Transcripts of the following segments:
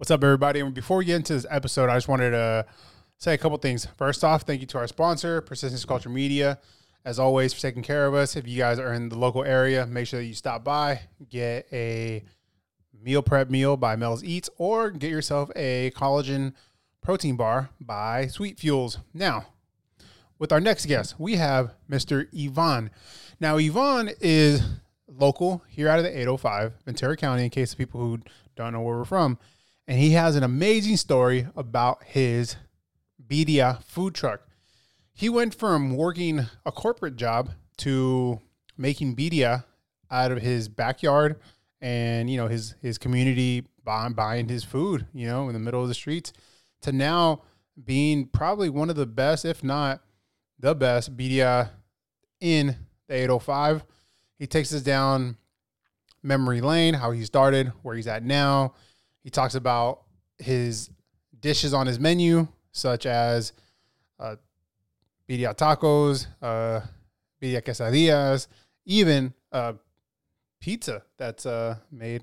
What's up, everybody? And before we get into this episode, I just wanted to say a couple things. First off, thank you to our sponsor, Persistence Culture Media, as always, for taking care of us. If you guys are in the local area, make sure that you stop by, get a meal prep meal by Mel's Eats, or get yourself a collagen protein bar by Sweet Fuels. Now, with our next guest, we have Mr. Ivan. Now, Ivan is local here out of the 805, Ventura County, in case of people who don't know where we're from. And he has an amazing story about his Birria food truck. He went from working a corporate job to making Birria out of his backyard and, you know, his, his community buying, buying his food, you know, in the middle of the streets to now being probably one of the best, if not the best, Birria in the 805. He takes us down memory lane, how he started, where he's at now. He talks about his dishes on his menu, such as uh, birria tacos, uh, birria quesadillas, even uh, pizza that's uh, made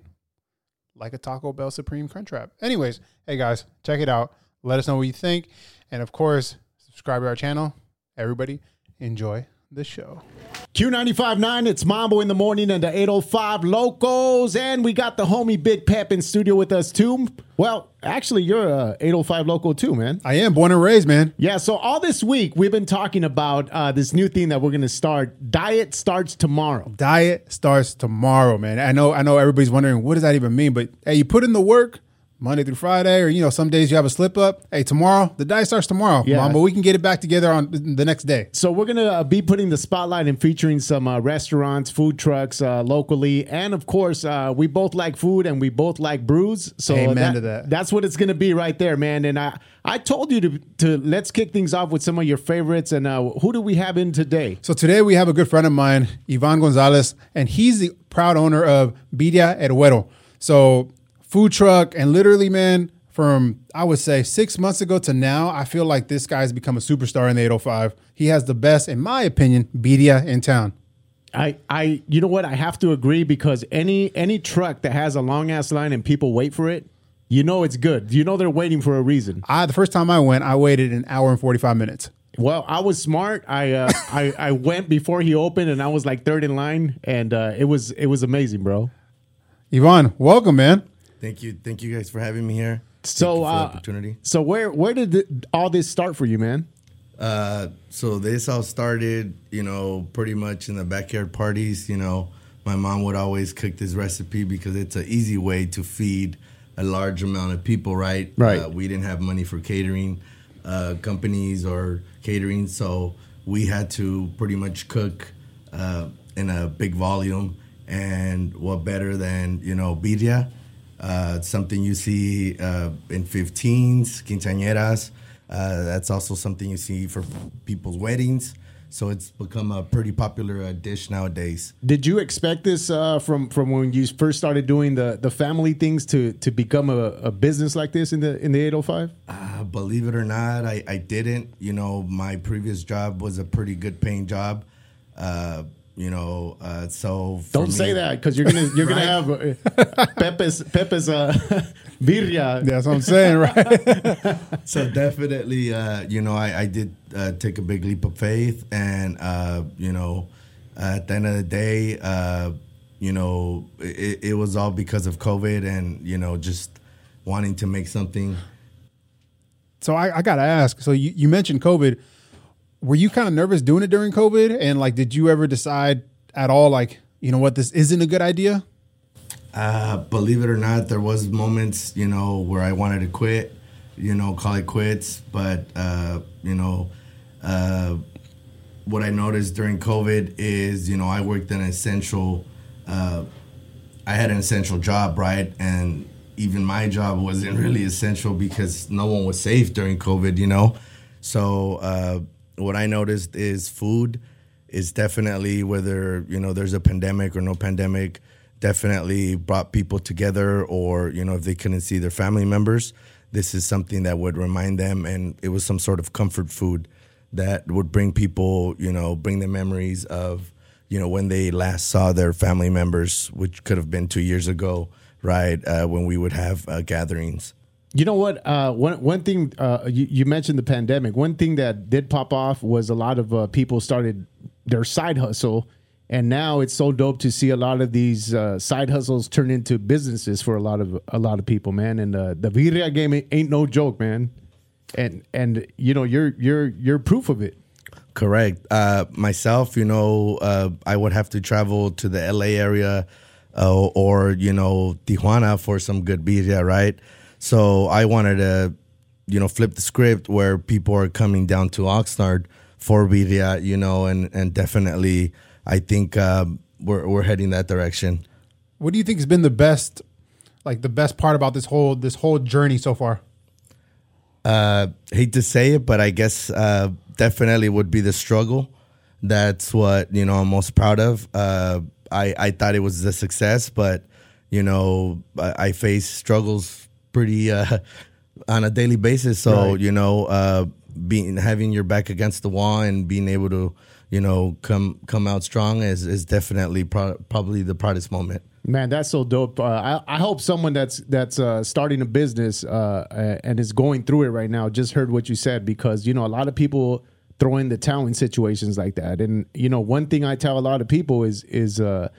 like a Taco Bell Supreme Crunchwrap. Anyways, hey guys, check it out. Let us know what you think. And of course, subscribe to our channel. Everybody, enjoy the show. Q95.9, it's Mambo in the morning and the 805 Locos. And we got the homie Big Pep in studio with us too. Well, actually, you're a 805 local too, man. I am born and raised, man. Yeah, so all this week we've been talking about uh, this new thing that we're going to start. Diet starts tomorrow. Diet starts tomorrow, man. I know, I know everybody's wondering what does that even mean, but hey, you put in the work, Monday through Friday, or you know, some days you have a slip up. Hey, tomorrow the diet starts tomorrow, Yeah. mom, but we can get it back together on the next day. So we're gonna uh, be putting the spotlight and featuring some uh, restaurants, food trucks uh, locally, and of course, uh, we both like food and we both like brews. So Amen to that. That's what it's gonna be right there, man. And I I told you to to let's kick things off with some of your favorites. And uh, who do we have in today? So today we have a good friend of mine, Ivan Gonzalez, and he's the proud owner of Birria El So food truck, and literally, man, from I would say six months ago to now, I feel like this guy's become a superstar in the 805. He has the best, in my opinion, Birria in town. I, I, you know what? I have to agree because any any truck that has a long ass line and people wait for it, you know it's good. You know they're waiting for a reason. I the first time I went, I waited an hour and 45 minutes. Well, I was smart. I uh, I I went before he opened, and I was like third in line, and uh, it was it was amazing, bro. Ivan, welcome, man. Thank you, thank you guys for having me here. So, Thank you for the uh, opportunity. So where where did th- all this start for you, man? Uh, so this all started, you know, pretty much in the backyard parties. You know, my mom would always cook this recipe because it's an easy way to feed a large amount of people, right? Right. Uh, we didn't have money for catering uh, companies or catering, so we had to pretty much cook uh, in a big volume. And what better than you know birria? Uh, something you see uh, in 15s, quinceañeras. Uh, that's also something you see for people's weddings. So it's become a pretty popular uh, dish nowadays. Did you expect this uh, from from when you first started doing the the family things to to become a, a business like this in the in the 805? Uh, believe it or not, I, I didn't. You know, my previous job was a pretty good paying job. You know, uh, so Don't say that because you're gonna you're gonna have uh, Pepe's Pepe's uh, birria. That's what I'm saying, right? so definitely, uh, you know, I, I did uh, take a big leap of faith, and uh, you know, at the end of the day, uh, you know, it, it was all because of COVID, and you know, just wanting to make something. so I, I gotta ask. So you, you mentioned COVID. Were you kind of nervous doing it during COVID? And like, did you ever decide at all, like, you know what, this isn't a good idea? Uh, believe it or not, there was moments, you know, where I wanted to quit, you know, call it quits. But uh, you know, uh, what I noticed during COVID is, you know, I worked an essential. Uh, I had an essential job, right? And even my job wasn't really essential because no one was safe during COVID, you know. So uh, what I noticed is food is definitely whether you know there's a pandemic or no pandemic definitely brought people together or you know if they couldn't see their family members this is something that would remind them and it was some sort of comfort food that would bring people you know bring the memories of you know when they last saw their family members which could have been two years ago right uh, when we would have uh, gatherings You know what? Uh, one one thing uh, you, you mentioned the pandemic. One thing that did pop off was a lot of uh, people started their side hustle, and now it's so dope to see a lot of these uh, side hustles turn into businesses for a lot of a lot of people, man. And uh, the birria game ain't, no joke, man. And and you know you're you're you're proof of it. Correct. Uh, myself, you know, uh, I would have to travel to the LA area or, you know, Tijuana for some good birria, right? So I wanted to, you know, flip the script where people are coming down to Oxnard for birria, you know, and, and definitely I think uh, we're, we're heading that direction. What do you think has been the best, like the best part about this whole this whole journey so far? uh, hate to say it, but I guess uh, definitely would be the struggle. That's what you know I'm most proud of. Uh, I I thought it was a success, but you know I, I face struggles pretty uh, on a daily basis. So Right. you know, uh, being having your back against the wall and being able to you know come come out strong is is definitely pro- probably the proudest moment. Man, that's so dope. Uh, I, I hope someone that's that's uh, starting a business uh, and is going through it right now just heard what you said because you know a lot of people throw in the towel in situations like that. And you know, one thing I tell a lot of people is is uh,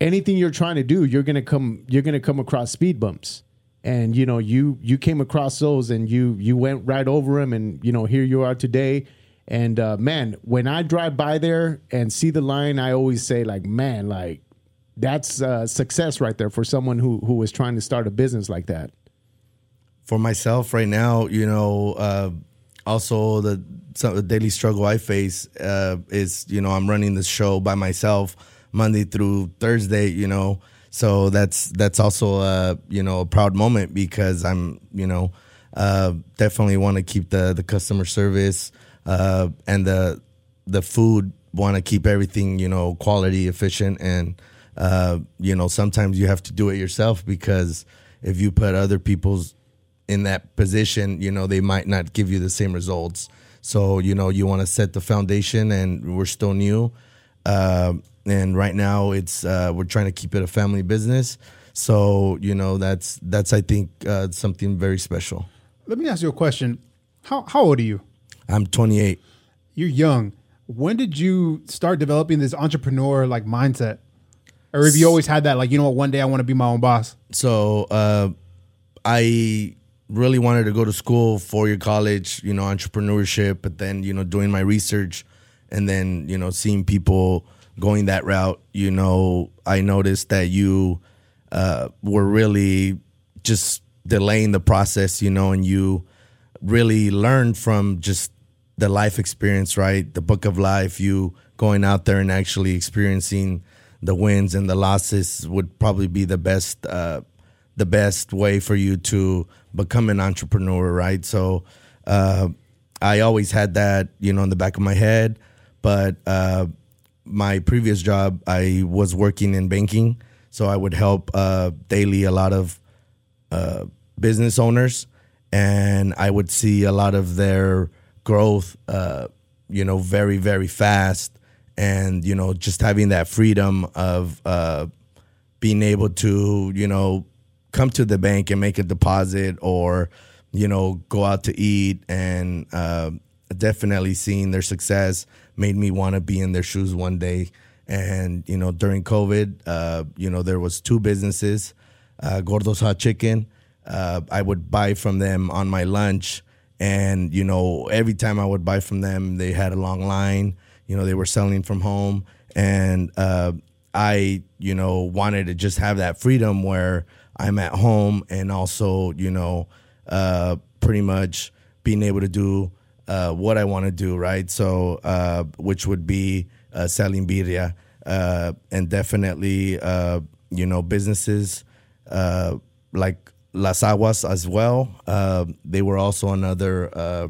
anything you're trying to do, you're gonna come you're gonna come across speed bumps. And you know, you you came across those and you you went right over them, and you know, here you are today. And uh, man, when I drive by there and see the line, I always say like, man, like that's uh, success right there for someone who who was trying to start a business like that. for myself right now, you know, uh, also the some, the daily struggle I face uh, is, you know, I'm running this show by myself Monday through Thursday, you know, so that's that's also a you know a proud moment because I'm you know uh, definitely want to keep the the customer service uh, and the the food want to keep everything you know quality efficient and uh, you know sometimes you have to do it yourself because if you put other people's in that position, you know, they might not give you the same results. So, you know, you want to set the foundation and we're still new. Uh, and right now it's, uh, we're trying to keep it a family business. So, you know, that's, that's, I think, uh, something very special. Let me ask you a question. How how old are you? I'm 28. You're young. When did you start developing this entrepreneur like mindset? Or have you always had that like, you know what, one day I want to be my own boss? So, uh, I really wanted to go to school, four year college, you know, entrepreneurship, but then, you know, doing my research and then, you know, seeing people going that route, you know, I noticed that you uh, were really just delaying the process, you know, and you really learned from just the life experience, right? The book of life, you going out there and actually experiencing the wins and the losses would probably be the best uh, the best way for you to become an entrepreneur, right? So uh, I always had that, you know, in the back of my head. But uh, my previous job, I was working in banking, so I would help uh, daily a lot of uh, business owners, and I would see a lot of their growth, uh, you know, very very fast, and you know, just having that freedom of uh, being able to, you know, come to the bank and make a deposit, or you know, go out to eat, and uh, definitely seeing their success made me want to be in their shoes one day. And you know, during COVID, uh, you know, there was two businesses, uh, Gordo's Hot Chicken. Uh, I would buy from them on my lunch, and you know, every time I would buy from them, they had a long line. You know, they were selling from home, and uh, I, you know, wanted to just have that freedom where I'm at home and also, you know, uh, pretty much being able to do uh, what I want to do, right? So, uh, which would be uh, selling birria, uh, and definitely, uh, you know, businesses uh, like Las Aguas as well. They were also another uh,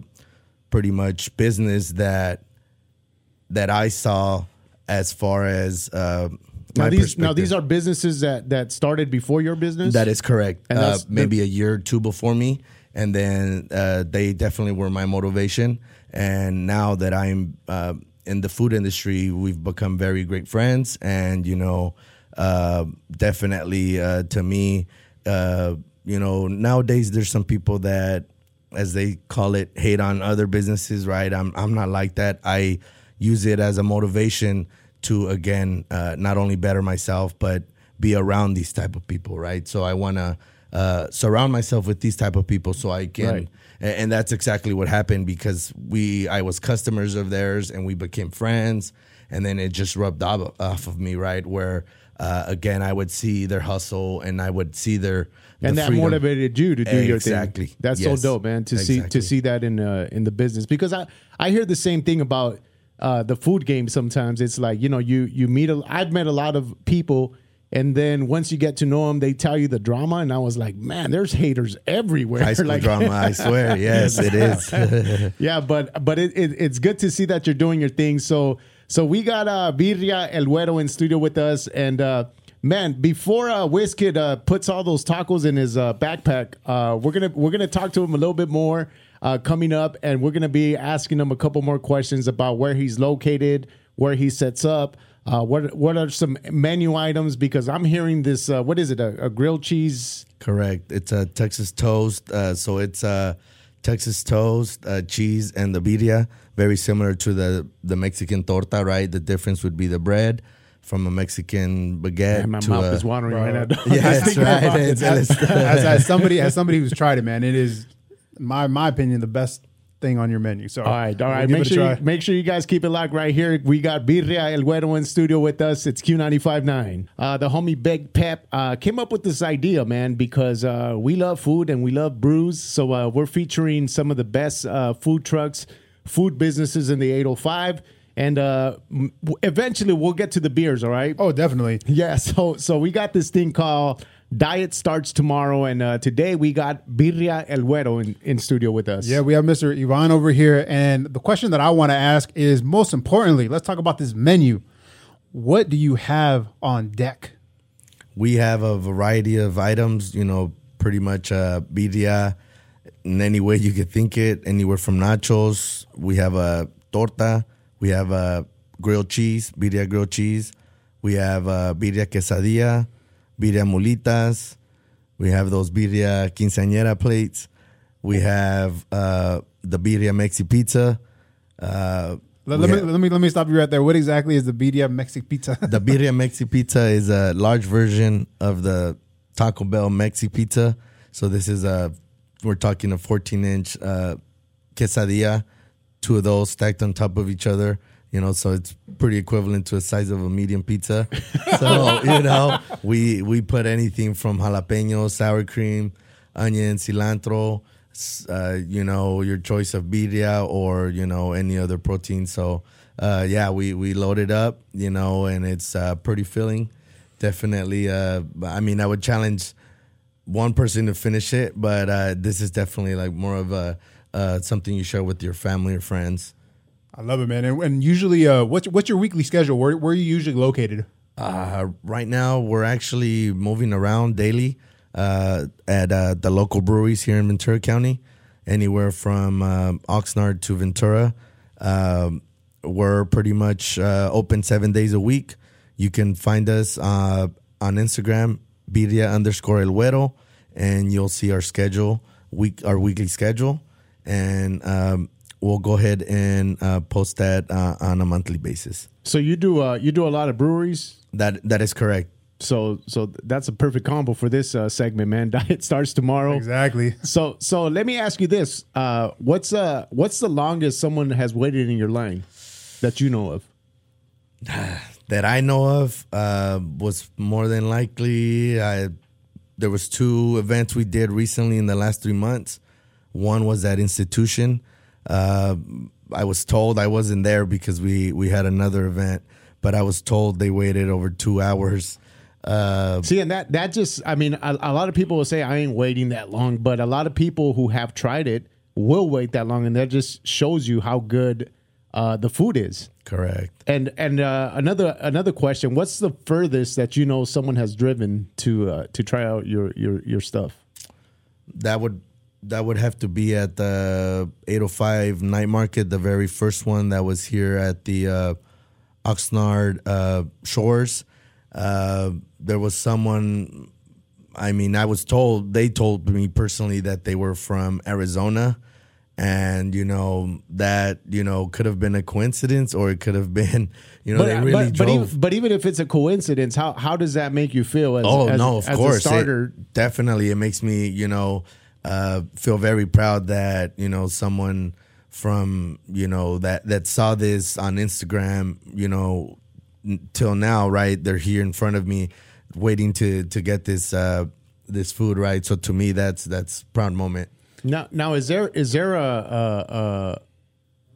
pretty much business that that I saw as far as uh, Now these now these are businesses that that started before your business. That is correct. Uh, maybe a year or two before me, and then uh, they definitely were my motivation. And now that I'm uh, in the food industry, we've become very great friends. And you know, uh, definitely uh, to me, uh, you know, nowadays there's some people that, as they call it, hate on other businesses. Right? I'm I'm not like that. I use it as a motivation to again uh, not only better myself but be around these type of people. Right? So I want to. Uh, surround myself with these type of people so I can, Right. and, that's exactly what happened because we, I was customers of theirs and we became friends, and then it just rubbed off, off of me, right? Where uh, again, I would see their hustle and I would see their and the that freedom. motivated you to do your thing. Exactly. That's Yes. so dope, man. To see to see that in uh, in the business because I I hear the same thing about uh, the food game. Sometimes it's like you know you you meet a I've met a lot of people. And then once you get to know them, they tell you the drama, and I was like, "Man, there's haters everywhere." high school like, drama. I swear, yes, it is. yeah, but but it, it, it's good to see that you're doing your thing. So so we got uh Birria El Güero in studio with us, and uh man, before uh Wizkid uh puts all those tacos in his uh, backpack, uh we're gonna we're gonna talk to him a little bit more uh coming up, and we're gonna be asking him a couple more questions about where he's located, where he sets up. Uh, what what are some menu items? Because I'm hearing this. Uh, what is it? A, a grilled cheese? Correct. It's a Texas toast. Uh, so it's uh, Texas toast, uh, cheese, and the birria. Very similar to the the Mexican torta, right? The difference would be the bread from a Mexican baguette. Man, my to mouth a, is watering Bro. right now. Yeah, that's right. It's- as, it's- as, as somebody as somebody who's tried it, man, it is my my opinion the best thing on your menu. So All right, all right. Make sure, you, make sure you guys keep it locked right here. We got Birria El Güero in studio with us. It's Q95.9. Uh, the homie Big Pep uh, came up with this idea, man, because uh, we love food and we love brews. So uh, we're featuring some of the best uh, food trucks, food businesses in the 805. And uh, eventually we'll get to the beers, all right? Oh, definitely. Yeah, so so we got this thing called Diet Starts Tomorrow, and uh, today we got Birria El Güero in, in studio with us. Yeah, we have Mr. Ivan over here, and the question that I want to ask is most importantly, let's talk about this menu. What do you have on deck? we have a variety of items, you know, pretty much uh, birria in any way you could think it, anywhere from nachos. We have a torta. We have a grilled cheese, birria grilled cheese. We have a birria quesadilla, birria mulitas. We have those birria quinceañera plates. We have uh, the birria Mexi pizza. Uh, Let, let me, have- let me let me stop you right there. What exactly is the birria Mexi pizza? the birria Mexi pizza is a large version of the Taco Bell Mexi pizza. So this is a we're talking a 14 inch uh, quesadilla, two of those stacked on top of each other. You know, so it's pretty equivalent to the size of a medium pizza. So you know, we we put anything from jalapeno, sour cream, onion, cilantro. Uh, you know, your choice of birria or you know any other protein. So uh, yeah, we we load it up. You know, and it's uh, pretty filling. Definitely. Uh, I mean, I would challenge one person to finish it, but uh, this is definitely like more of a uh, something you share with your family or friends. I love it, man. And, and usually, uh, what's what's your weekly schedule? Where where are you usually located? Uh, right now, we're actually moving around daily uh, at uh, the local breweries here in Ventura County, anywhere from um Oxnard to Ventura. Um, we're pretty much uh, open seven days a week. You can find us uh, on Instagram, birria underscore el güero, and you'll see our schedule, week our weekly schedule, and um, we'll go ahead and uh, post that uh, on a monthly basis. So you do uh, you do a lot of breweries. That that is correct. So so that's a perfect combo for this uh, segment, man. Diet starts tomorrow. Exactly. So so let me ask you this: uh, what's uh what's the longest someone has waited in your line that you know of? that I know of uh, was more than likely. I, there was two events we did recently in the last three months. One was at institution. Uh, I was told I wasn't there because we we had another event, but I was told they waited over two hours. Uh, See, and that that just I mean, a, a lot of people will say I ain't waiting that long, but a lot of people who have tried it will wait that long, and that just shows you how good uh, the food is. correct. And and uh, another another question: What's the furthest that you know someone has driven to uh, to try out your your your stuff? that would that would have to be at the 805 night market the very first one that was here at the uh, oxnard uh, shores uh, there was someone I mean, I was told they told me personally that they were from Arizona, and you know that you know could have been a coincidence or it could have been you know But, they really but, but, drove. even, but even if it's a coincidence, how how does that make you feel? As, Oh as, no, of as course. a starter. It- definitely, it makes me, you know, uh, feel very proud that you know someone from you know that that saw this on Instagram, you know, n- till now, right? They're here in front of me, waiting to to get this uh, this food, right? So to me, that's that's a proud moment. Now, now is there is there a, a,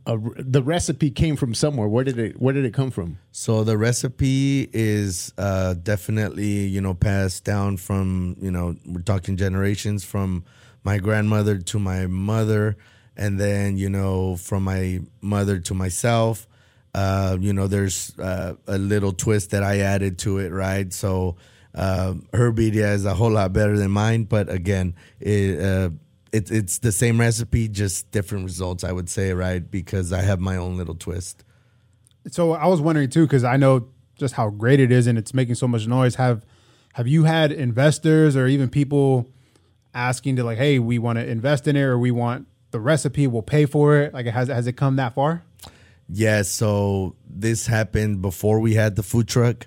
a, a the recipe came from somewhere? Where did it Where did it come from? So the recipe is uh, definitely you know passed down from you know we're talking generations from my grandmother to my mother, and then you know from my mother to myself. Uh, you know, there's uh, a little twist that I added to it, right? So uh, her birria is a whole lot better than mine, but again, it, uh, it, it's the same recipe, just different results, I would say, right? Because I have my own little twist. So I was wondering too, because I know just how great it is, and it's making so much noise. Have Have you had investors or even people asking to like, hey, we want to invest in it, or we want the recipe, we'll pay for it? Like, has has it come that far? Yeah, so this happened before we had the food truck.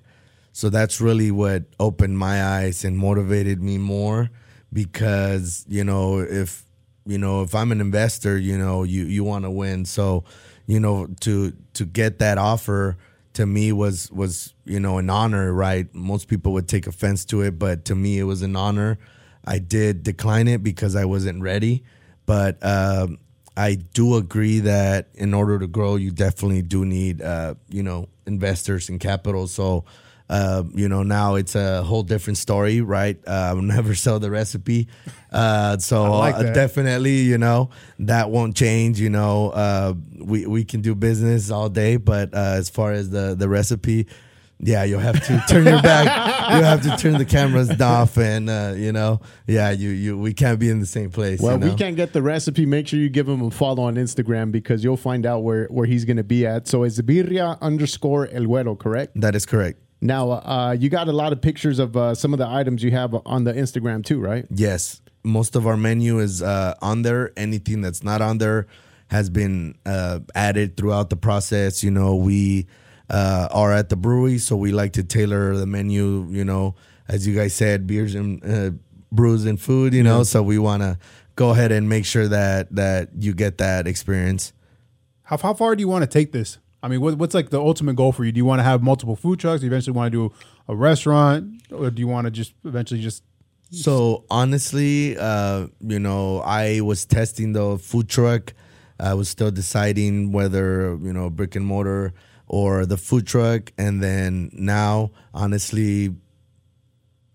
So that's really what opened my eyes and motivated me more because, you know, if you know, if I'm an investor, you know, you you want to win. So, you know, to to get that offer to me was was, you know, an honor, right? Most people would take offense to it, but to me it was an honor. I did decline it because I wasn't ready, but um I do agree that in order to grow, you definitely do need, uh, you know, investors and capital. So, uh, you know, now it's a whole different story, right? Uh, I'll never sell the recipe. Uh, so like definitely, you know, that won't change. You know, uh, we we can do business all day, but uh, as far as the the recipe. Yeah, you'll have to turn your back. you'll have to turn the cameras off, and uh, you know, yeah, you you we can't be in the same place. Well, you know? we can't get the recipe. Make sure you give him a follow on Instagram because you'll find out where, where he's going to be at. So it's birria underscore el güero, correct? That is correct. Now, uh, you got a lot of pictures of uh, some of the items you have on the Instagram too, right? Yes, most of our menu is uh, on there. Anything that's not on there has been uh, added throughout the process. You know, we uh, are at the brewery, so we like to tailor the menu. You know, as you guys said, beers and uh, brews and food. You know, so we want to go ahead and make sure that that you get that experience. How how far do you want to take this? I mean, what, what's like the ultimate goal for you? Do you want to have multiple food trucks? Do you eventually want to do a restaurant, or do you want to just eventually just So honestly, uh, you know, I was testing the food truck. I was still deciding whether you know brick and mortar or the food truck, and then now, honestly,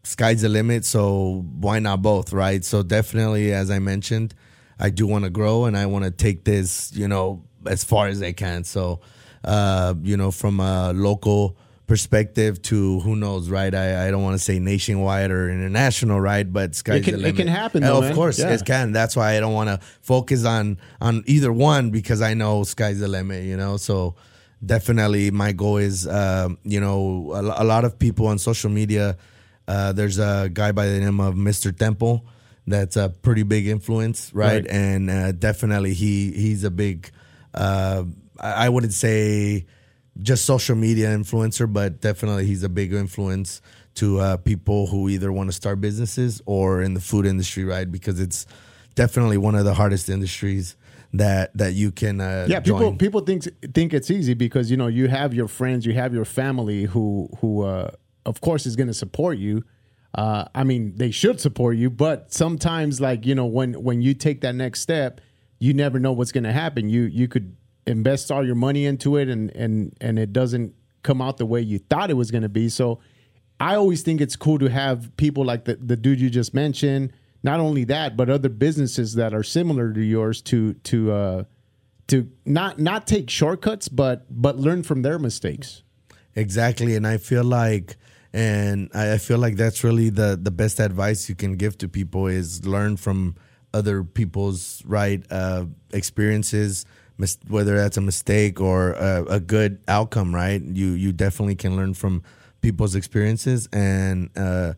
sky's the limit. So why not both, right? So definitely, as I mentioned, I do want to grow, and I want to take this, you know, as far as I can. So, uh, you know, from a local perspective to who knows, right? I, I don't want to say nationwide or international, right? But sky's It can- the it can happen, though, of course, Yeah. it can. That's why I don't want to focus on on either one because I know sky's the limit. You know, so definitely my goal is, um, you know, a, a lot of people on social media. Uh, there's a guy by the name of Mr. Temple that's a pretty big influence, right? Right. And uh, definitely he he's a big. Uh, I I wouldn't say just social media influencer, but definitely he's a big influence to uh, people who either want to start businesses or in the food industry, right? Because it's definitely one of the hardest industries that that you can uh, Yeah, people join. people think think it's easy because you know you have your friends, you have your family who who uh, of course is going to support you. Uh, I mean, they should support you, but sometimes, like you know, when when you take that next step, you never know what's going to happen. You you could invest all your money into it, and and and it doesn't come out the way you thought it was going to be. So, I always think it's cool to have people like the the dude you just mentioned. Not only that, but other businesses that are similar to yours to to uh, to not not take shortcuts, but but learn from their mistakes. Exactly, and I feel like, and I feel like that's really the the best advice you can give to people is learn from other people's right uh, experiences, mis- whether that's a mistake or a, a good outcome. Right, you you definitely can learn from people's experiences, and uh,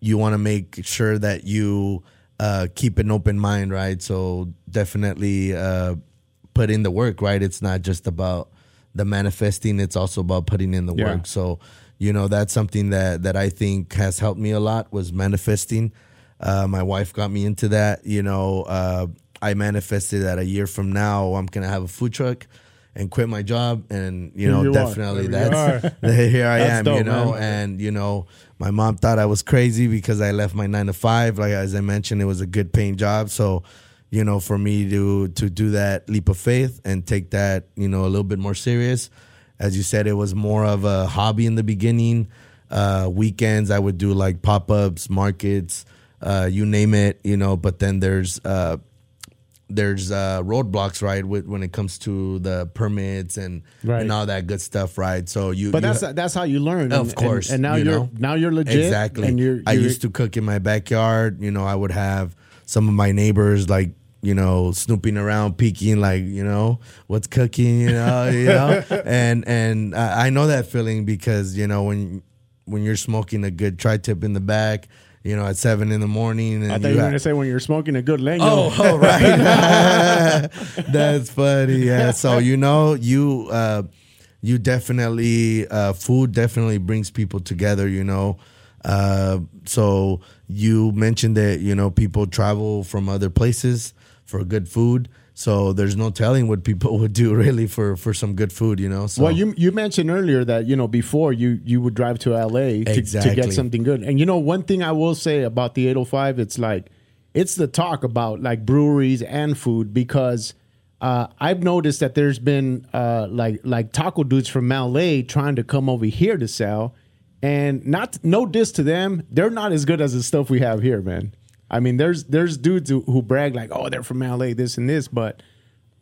you want to make sure that you uh, keep an open mind, right? So definitely uh, put in the work, right? It's not just about the manifesting; it's also about putting in the Yeah. work. So you know that's something that that I think has helped me a lot was manifesting. Uh, my wife got me into that. You know, uh, I manifested that a year from now I'm gonna have a food truck and quit my job, and you know you definitely that's here I That's am. dope, you know, man. and you know my mom thought I was crazy because I left my nine to five. Like as I mentioned, it was a good paying job, so you know for me to to do that leap of faith and take that you know a little bit more serious. As you said, it was more of a hobby in the beginning. Uh, weekends I would do like pop ups, markets, uh, you name it, you know. But then there's uh, there's uh, roadblocks, right? With when it comes to the permits and Right. and all that good stuff, right? So you, But you that's that's how you learn. Of and- course, And, and now you are now you're legit. Exactly. And you're, I you're- used to cook in my backyard. You know, I would have some of my neighbors like you know snooping around, peeking like you know what's cooking. You know, you know, and and I I know that feeling because you know when when you're smoking a good tri tip in the back, you know, at seven in the morning, and I thought you you were going to say when you're smoking a good leño. Oh, oh, right. That's funny. Yeah. So you know, you uh, you definitely uh, food definitely brings people together. You know, uh, so you mentioned that you know people travel from other places for good food. So there's no telling what people would do really for for some good food. You know. So Well, you you mentioned earlier that you know before you you would drive to LA to, to get something good, and you know one thing I will say about the 805, it's like it's the talk about like breweries and food because uh, I've noticed that there's been uh, like like taco dudes from LA trying to come over here to sell, and not no diss to them, they're not as good as the stuff we have here, man. I mean, there's there's dudes who, who brag like, oh, they're from LA, this and this, but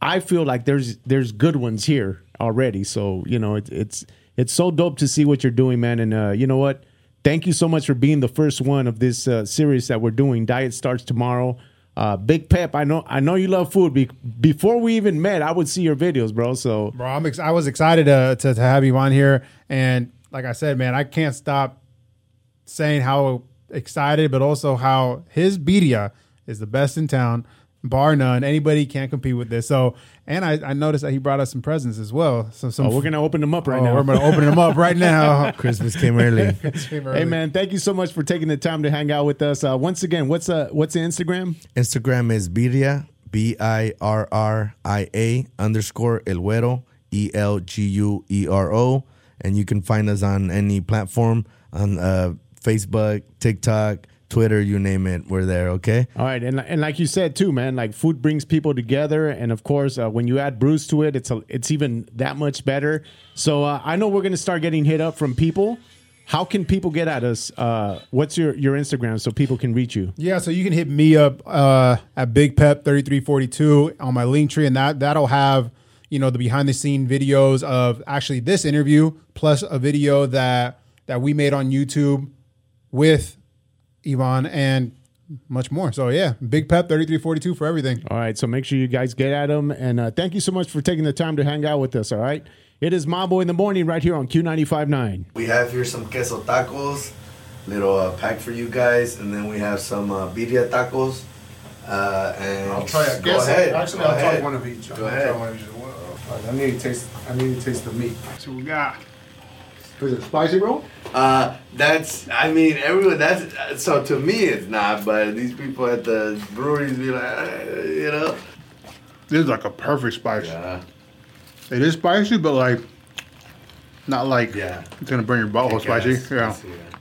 I feel like there's there's good ones here already. So you know, it, it's it's so dope to see what you're doing, man. And uh, you know what? Thank you so much for being the first one of this uh, series that we're doing. Diet starts tomorrow. Uh, Big Pep, I know I know you love food. Be- before we even met, I would see your videos, bro. So Bro, I'm ex- I was excited to, to to have you on here, and like I said, man, I can't stop saying how excited, but also how his birria is the best in town, bar none. Anybody can't compete with this. So, and I, I noticed that he brought us some presents as well. So some, oh, we're gonna open them up right oh, now. we're gonna open them up right now. Christmas came early. Hey man, thank you so much for taking the time to hang out with us. Uh, once again, what's uh what's the Instagram? Instagram is Birria, B I R R I A underscore El Güero, E L G U E R O. And you can find us on any platform on uh, Facebook, TikTok, Twitter, you name it. We're there, okay? All right, and and like you said too, man, like food brings people together, and of course, uh, when you add brews to it, it's a, it's even that much better. So uh, I know we're gonna start getting hit up from people. How can people get at us? Uh, what's your your Instagram so people can reach you? Yeah, so you can hit me up uh, at Big Pep thirty three forty two on my link tree, and that that'll have you know the behind the scene videos of actually this interview plus a video that that we made on YouTube with Ivan and much more. So yeah, Big Pep thirty three forty two for everything. All right, so make sure you guys get at them, and uh, thank you so much for taking the time to hang out with us. All right, it is Mambo in the morning right here on Q 95.9. We have here some queso tacos, little uh, pack for you guys. And then we have some uh, birria tacos. Uh, and go ahead. go ahead. of each. Go ahead. one of each. I need to taste. I need to taste the meat. So we got. Is it spicy, bro? Uh, that's, I mean, everyone, that's, uh, so to me it's not, but these people at the breweries be like, uh, you know. This is like a perfect spice. Yeah. It is spicy, but like not like Yeah. it's gonna burn your butthole spicy. Yeah. yeah.